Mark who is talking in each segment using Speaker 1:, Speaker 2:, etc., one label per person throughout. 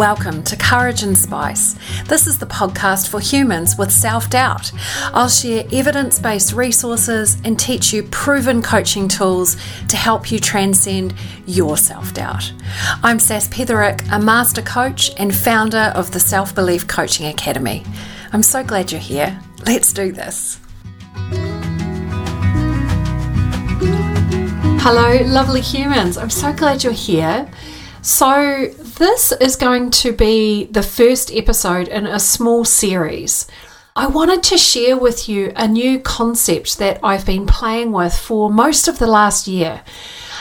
Speaker 1: Welcome to Courage and Spice. This is the podcast for humans with self doubt. I'll share evidence based resources and teach you proven coaching tools to help you transcend your self doubt. I'm Sas Petherick, a master coach and founder of the Self Belief Coaching Academy. I'm so glad you're here. Let's do this. Hello, lovely humans. I'm so glad you're here. So, this is going to be the first episode in a small series. I wanted to share with you a new concept that I've been playing with for most of the last year.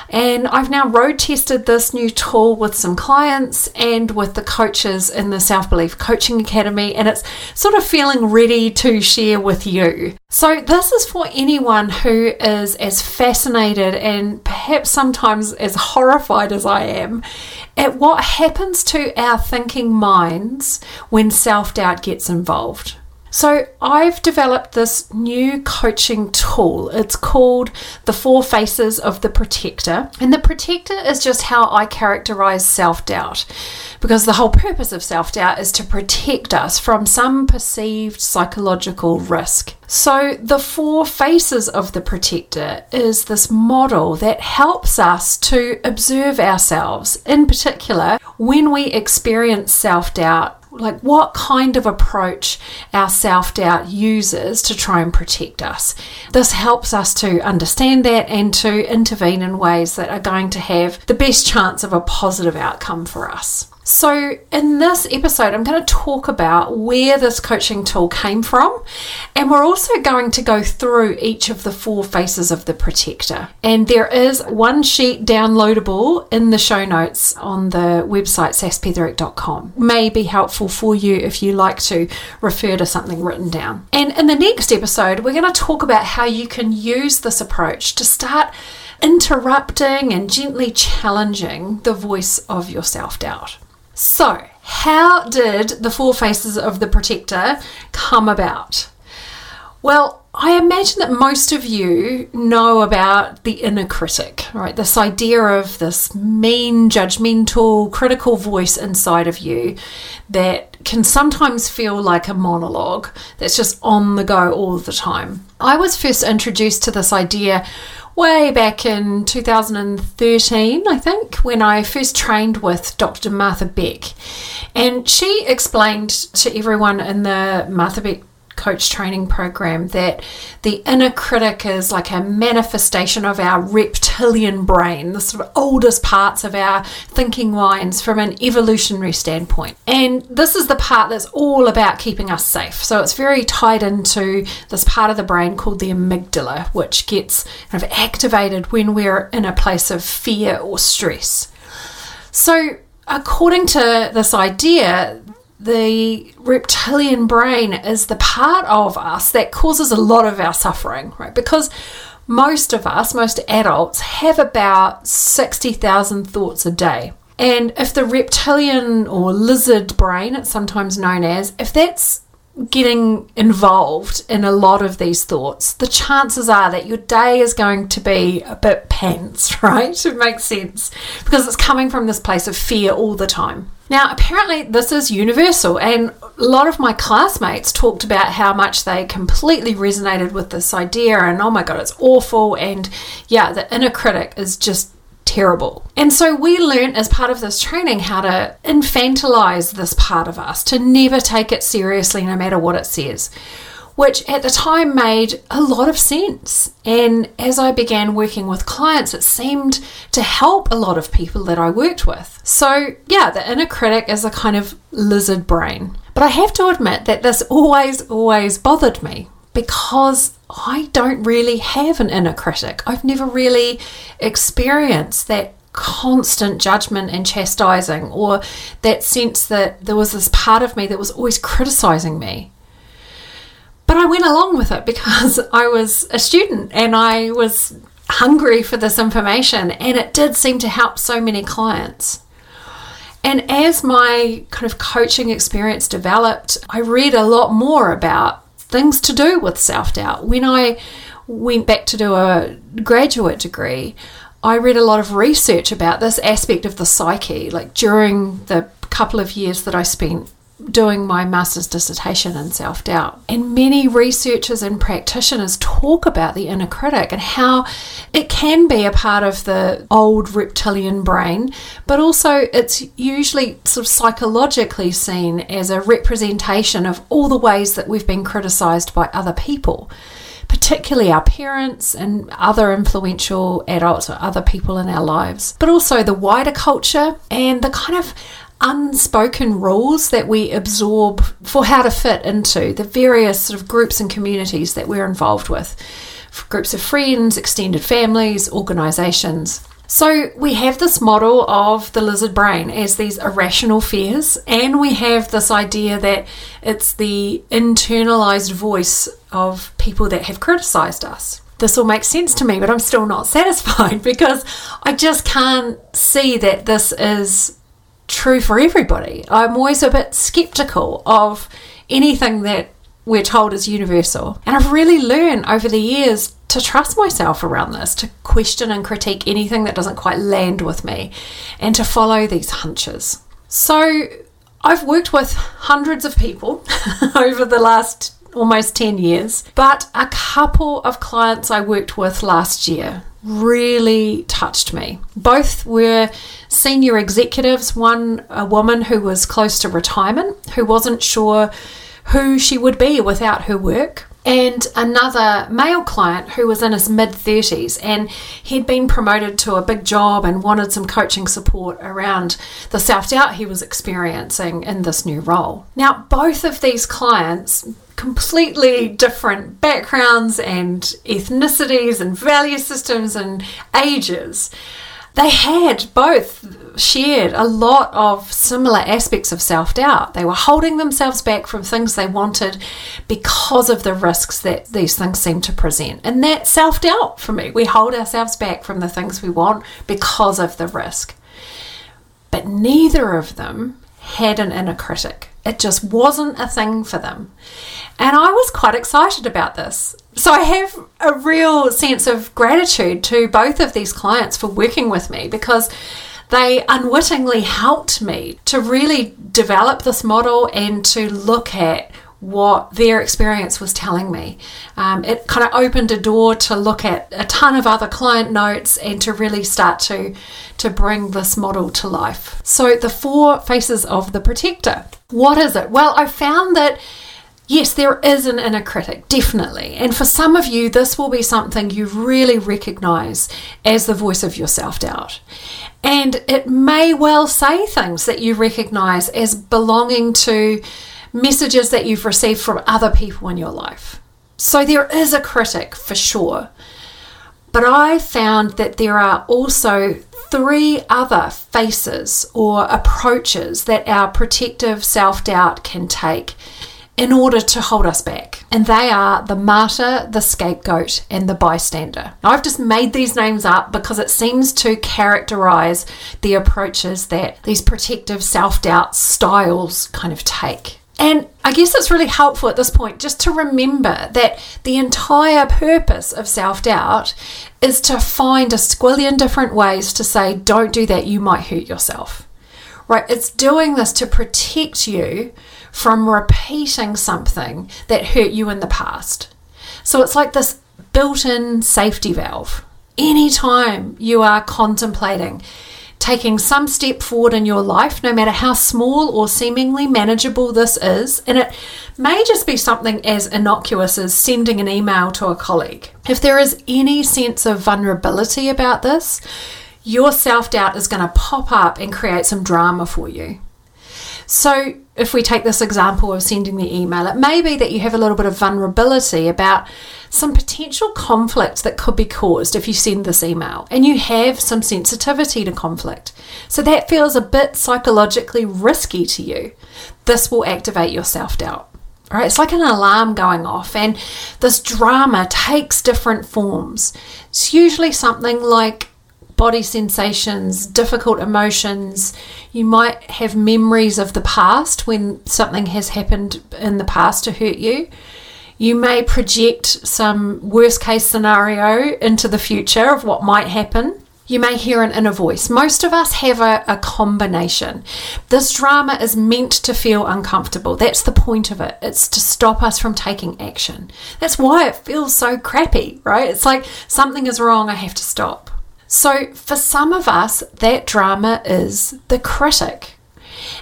Speaker 1: And I've now road tested this new tool with some clients and with the coaches in the Self Belief Coaching Academy, and it's sort of feeling ready to share with you. So, this is for anyone who is as fascinated and perhaps sometimes as horrified as I am at what happens to our thinking minds when self doubt gets involved. So, I've developed this new coaching tool. It's called The Four Faces of the Protector. And the protector is just how I characterize self doubt, because the whole purpose of self doubt is to protect us from some perceived psychological risk. So, the four faces of the protector is this model that helps us to observe ourselves, in particular, when we experience self doubt like what kind of approach our self doubt uses to try and protect us. This helps us to understand that and to intervene in ways that are going to have the best chance of a positive outcome for us. So, in this episode, I'm going to talk about where this coaching tool came from, and we're also going to go through each of the four faces of the protector. And there is one sheet downloadable in the show notes on the website saspetherick.com. May be helpful for you if you like to refer to something written down. And in the next episode, we're going to talk about how you can use this approach to start interrupting and gently challenging the voice of your self doubt. So, how did the Four Faces of the Protector come about? Well, I imagine that most of you know about the inner critic, right? This idea of this mean, judgmental, critical voice inside of you that can sometimes feel like a monologue that's just on the go all the time. I was first introduced to this idea way back in 2013, I think, when I first trained with Dr. Martha Beck. And she explained to everyone in the Martha Beck coach training program that the inner critic is like a manifestation of our reptilian brain, the sort of oldest parts of our thinking minds from an evolutionary standpoint. And this is the part that's all about keeping us safe. So it's very tied into this part of the brain called the amygdala, which gets kind of activated when we're in a place of fear or stress. So according to this idea, the reptilian brain is the part of us that causes a lot of our suffering, right? Because most of us, most adults, have about 60,000 thoughts a day. And if the reptilian or lizard brain, it's sometimes known as, if that's getting involved in a lot of these thoughts, the chances are that your day is going to be a bit pants, right? It makes sense because it's coming from this place of fear all the time. Now, apparently, this is universal, and a lot of my classmates talked about how much they completely resonated with this idea, and oh my god, it's awful, and yeah, the inner critic is just terrible. And so we learned as part of this training how to infantilize this part of us, to never take it seriously no matter what it says, which at the time made a lot of sense. And as I began working with clients, it seemed to help a lot of people that I worked with. So, yeah, the inner critic is a kind of lizard brain. But I have to admit that this always, always bothered me because I don't really have an inner critic. I've never really experienced that constant judgment and chastising or that sense that there was this part of me that was always criticizing me. But I went along with it because I was a student and I was hungry for this information and it did seem to help so many clients. And as my kind of coaching experience developed, I read a lot more about things to do with self doubt. When I went back to do a graduate degree, I read a lot of research about this aspect of the psyche, like during the couple of years that I spent doing my master's dissertation in self doubt. And many researchers and practitioners talk about the inner critic and how it can be a part of the old reptilian brain, but also it's usually sort of psychologically seen as a representation of all the ways that we've been criticized by other people. Particularly our parents and other influential adults or other people in our lives, but also the wider culture and the kind of unspoken rules that we absorb for how to fit into the various sort of groups and communities that we're involved with groups of friends, extended families, organizations. So, we have this model of the lizard brain as these irrational fears, and we have this idea that it's the internalized voice of people that have criticized us. This all makes sense to me, but I'm still not satisfied because I just can't see that this is true for everybody. I'm always a bit skeptical of anything that we're told is universal. And I've really learned over the years to trust myself around this, to question and critique anything that doesn't quite land with me, and to follow these hunches. So I've worked with hundreds of people over the last almost 10 years, but a couple of clients I worked with last year really touched me. Both were senior executives, one a woman who was close to retirement, who wasn't sure who she would be without her work. And another male client who was in his mid 30s and he'd been promoted to a big job and wanted some coaching support around the self doubt he was experiencing in this new role. Now, both of these clients completely different backgrounds and ethnicities and value systems and ages, they had both shared a lot of similar aspects of self doubt. They were holding themselves back from things they wanted because of the risks that these things seem to present. And that self doubt for me. We hold ourselves back from the things we want because of the risk. But neither of them had an inner critic. It just wasn't a thing for them. And I was quite excited about this. So I have a real sense of gratitude to both of these clients for working with me because they unwittingly helped me to really develop this model and to look at what their experience was telling me. Um, it kind of opened a door to look at a ton of other client notes and to really start to to bring this model to life. So the four faces of the protector. What is it? Well, I found that Yes, there is an inner critic, definitely. And for some of you, this will be something you really recognize as the voice of your self doubt. And it may well say things that you recognize as belonging to messages that you've received from other people in your life. So there is a critic for sure. But I found that there are also three other faces or approaches that our protective self doubt can take in order to hold us back. And they are the martyr, the scapegoat, and the bystander. Now, I've just made these names up because it seems to characterize the approaches that these protective self doubt styles kind of take. And I guess it's really helpful at this point just to remember that the entire purpose of self doubt is to find a squillion different ways to say, don't do that, you might hurt yourself. Right? It's doing this to protect you from repeating something that hurt you in the past. So it's like this built in safety valve. Anytime you are contemplating taking some step forward in your life, no matter how small or seemingly manageable this is, and it may just be something as innocuous as sending an email to a colleague. If there is any sense of vulnerability about this, your self doubt is going to pop up and create some drama for you. So, if we take this example of sending the email, it may be that you have a little bit of vulnerability about some potential conflict that could be caused if you send this email, and you have some sensitivity to conflict. So, that feels a bit psychologically risky to you. This will activate your self doubt. Right, it's like an alarm going off, and this drama takes different forms. It's usually something like body sensations, difficult emotions. You might have memories of the past when something has happened in the past to hurt you. You may project some worst case scenario into the future of what might happen. You may hear an inner voice. Most of us have a, a, combination. This drama is meant to feel uncomfortable. That's the point of it. It's to stop us from taking action. That's why it feels so crappy, right? It's like something is wrong, I have to stop. So, for some of us, that drama is the critic.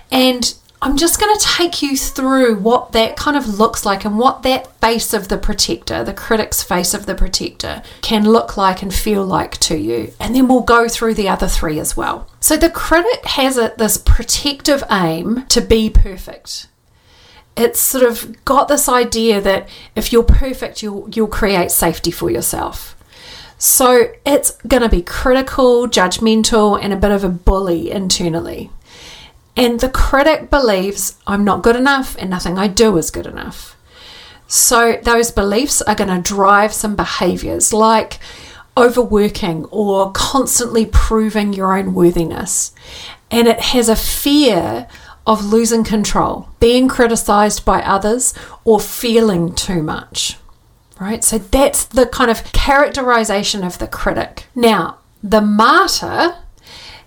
Speaker 1: And I'm just going to take you through what that kind of looks like and what that face of the protector, the critic's face of the protector, can look like and feel like to you. And then we'll go through the other three as well. So the critic has a, this protective aim to be perfect. It's sort of got this idea that if you're perfect, you'll, you'll create safety for yourself. So it's going to be critical, judgmental, and a bit of a bully internally. And the critic believes I'm not good enough and nothing I do is good enough. So those beliefs are going to drive some behaviors like overworking or constantly proving your own worthiness. And it has a fear of losing control, being criticized by others, or feeling too much. Right? So that's the kind of characterization of the critic. Now, the martyr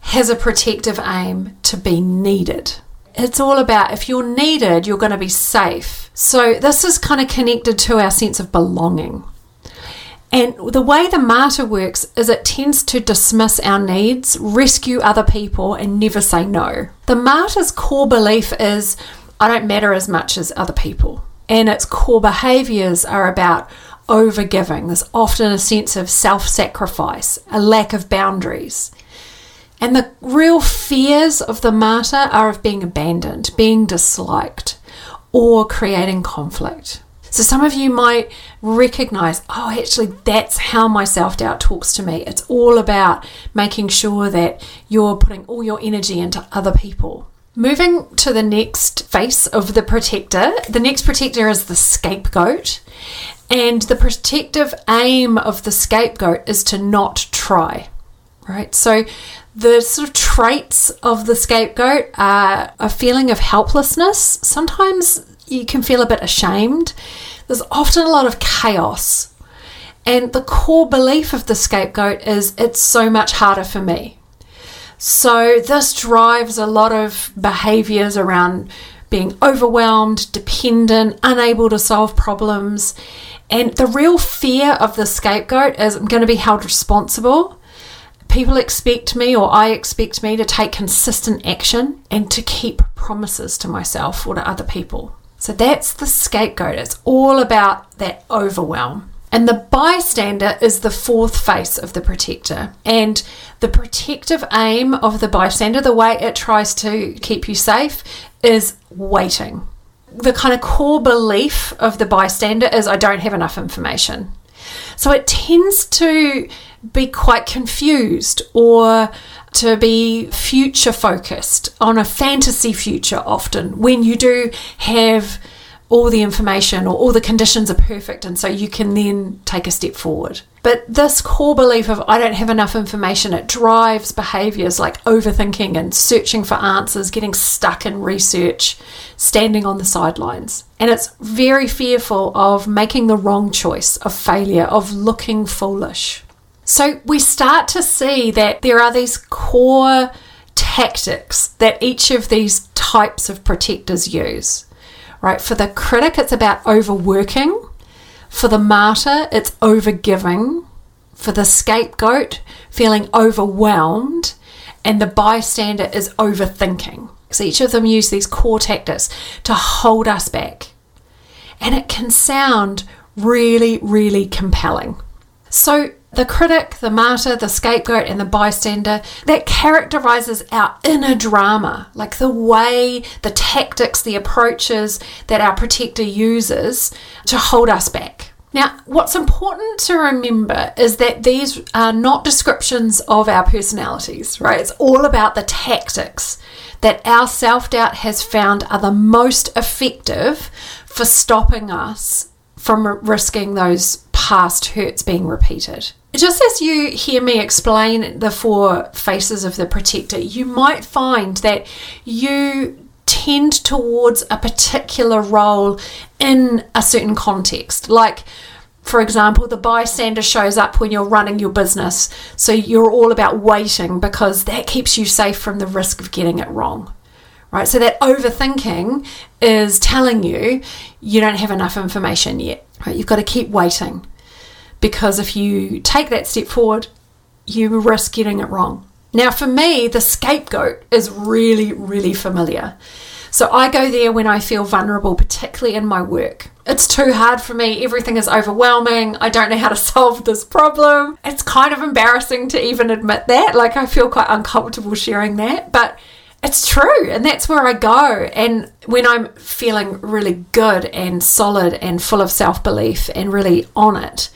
Speaker 1: has a protective aim to be needed. It's all about if you're needed, you're going to be safe. So, this is kind of connected to our sense of belonging. And the way the martyr works is it tends to dismiss our needs, rescue other people, and never say no. The martyr's core belief is I don't matter as much as other people. And its core behaviors are about overgiving. There's often a sense of self sacrifice, a lack of boundaries. And the real fears of the martyr are of being abandoned, being disliked, or creating conflict. So some of you might recognize, oh, actually, that's how my self doubt talks to me. It's all about making sure that you're putting all your energy into other people. Moving to the next face of the protector, the next protector is the scapegoat. And the protective aim of the scapegoat is to not try, right? So the sort of traits of the scapegoat are a feeling of helplessness. Sometimes you can feel a bit ashamed. There's often a lot of chaos. And the core belief of the scapegoat is it's so much harder for me. So this drives a lot of behaviors around being overwhelmed, dependent, unable to solve problems. And the real fear of the scapegoat is I'm going to be held responsible people expect me or I expect me to take consistent action and to keep promises to myself or to other people. So that's the scapegoat. It's all about that overwhelm. And the bystander is the fourth face of the protector. And the protective aim of the bystander, the way it tries to keep you safe, is waiting. The kind of core belief of the bystander is I don't have enough information. So it tends to be quite confused or to be future focused on a fantasy future often when you do have all the information or all the conditions are perfect and so you can then take a step forward. But this core belief of I don't have enough information, it drives behaviors like overthinking and searching for answers, getting stuck in research, standing on the sidelines. And it's very fearful of making the wrong choice, of failure, of looking foolish. So we start to see that there are these core tactics that each of these types of protectors use. Right? For the critic, it's about overworking. For the martyr, it's overgiving. For the scapegoat, feeling overwhelmed. And the bystander is overthinking. So each of them use these core tactics to hold us back. And it can sound really, really compelling. So the critic, the martyr, the scapegoat, and the bystander, that characterizes our inner drama, like the way, the tactics, the approaches that our protector uses to hold us back. Now, what's important to remember is that these are not descriptions of our personalities, right? It's all about the tactics that our self doubt has found are the most effective for stopping us from risking those past hurts being repeated. Just as you hear me explain the four faces of the protector, you might find that you tend towards a particular role in a certain context. Like For example, the bystander shows up when you're running your business. So you're all about waiting because that keeps you safe from the risk of getting it wrong. Right? So that overthinking is telling you you don't have enough information yet. Right? You've got to keep waiting because if you take that step forward, you risk getting it wrong. Now, for me, the scapegoat is really, really familiar. So I go there when I feel vulnerable, particularly in my work. It's too hard for me. Everything is overwhelming. I don't know how to solve this problem. It's kind of embarrassing to even admit that. Like, I feel quite uncomfortable sharing that, but it's true. And that's where I go. And when I'm feeling really good and solid and full of self belief and really on it,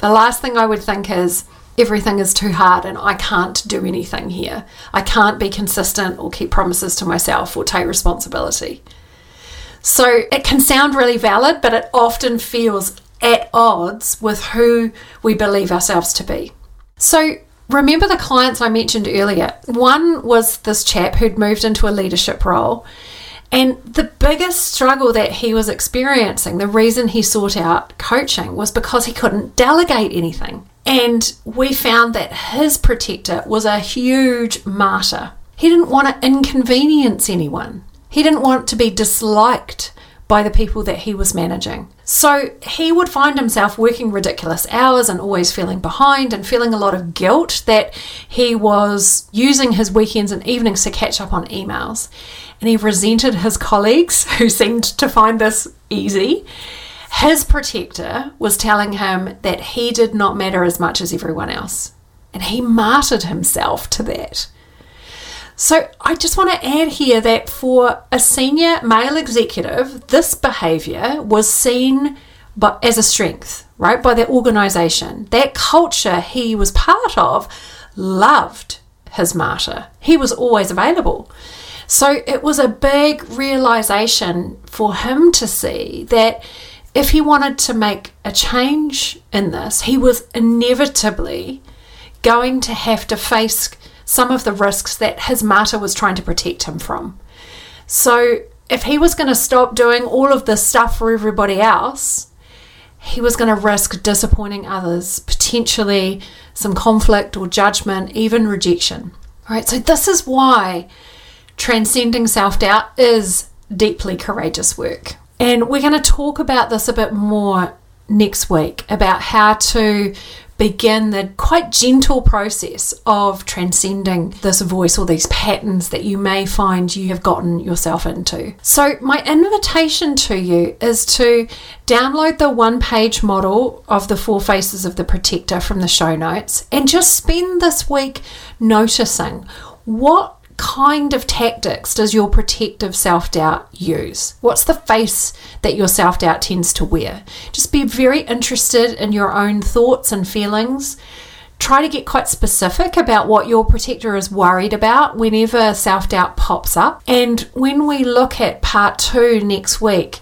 Speaker 1: the last thing I would think is, everything is too hard and I can't do anything here. I can't be consistent or keep promises to myself or take responsibility. So it can sound really valid, but it often feels at odds with who we believe ourselves to be. So remember the clients I mentioned earlier. One was this chap who'd moved into a leadership role. And the biggest struggle that he was experiencing, the reason he sought out coaching was because he couldn't delegate anything. And we found that his protector was a huge martyr. He didn't want to inconvenience anyone, he didn't want to be disliked by the people that he was managing. So he would find himself working ridiculous hours and always feeling behind and feeling a lot of guilt that he was using his weekends and evenings to catch up on emails. And he resented his colleagues who seemed to find this easy. His protector was telling him that he did not matter as much as everyone else. And he martyred himself to that. So I just want to add here that for a senior male executive, this behavior was seen but as a strength, right, by the organization. That culture he was part of loved his martyr. He was always available. So it was a big realization for him to see that if he wanted to make a change in this, he was inevitably going to have to face some of the risks that his martyr was trying to protect him from. So, if he was going to stop doing all of this stuff for everybody else, he was going to risk disappointing others, potentially some conflict or judgment, even rejection. All right, so this is why transcending self doubt is deeply courageous work. And we're going to talk about this a bit more next week about how to begin the quite gentle process of transcending this voice or these patterns that you may find you have gotten yourself into. So, my invitation to you is to download the one page model of the four faces of the protector from the show notes and just spend this week noticing what kind of tactics does your protective self doubt use? What's the face that your self doubt tends to wear? Just be very interested in your own thoughts and feelings. Try to get quite specific about what your protector is worried about whenever self doubt pops up. And when we look at part two next week,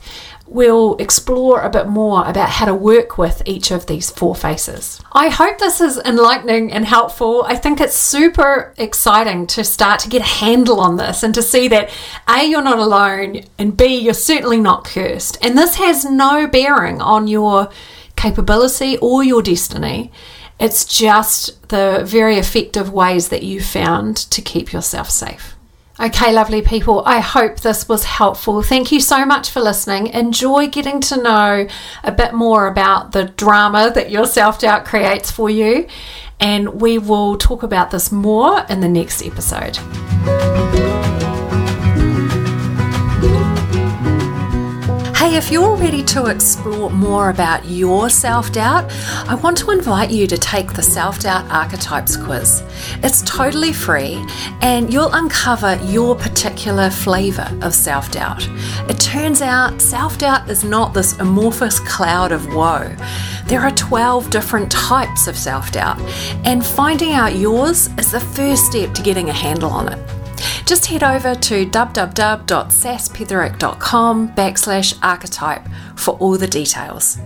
Speaker 1: we'll explore a bit more about how to work with each of these four faces. I hope this is enlightening and helpful. I think it's super exciting to start to get a handle on this and to see that A, you're not alone, and B, you're certainly not cursed. And this has no bearing on your capability or your destiny. It's just the very effective ways that you found to keep yourself safe. Okay, lovely people, I hope this was helpful. Thank you so much for listening. Enjoy getting to know a bit more about the drama that your self doubt creates for you. And we will talk about this more in the next episode. Hey, if you're ready to explore more about your self doubt, I want to invite you to take the Self Doubt Archetypes quiz. It's totally free and you'll uncover your particular flavour of self doubt. It turns out self doubt is not this amorphous cloud of woe. There are 12 different types of self doubt, and finding out yours is the first step to getting a handle on it just head over to www.saspetherick.com backslash archetype for all the details.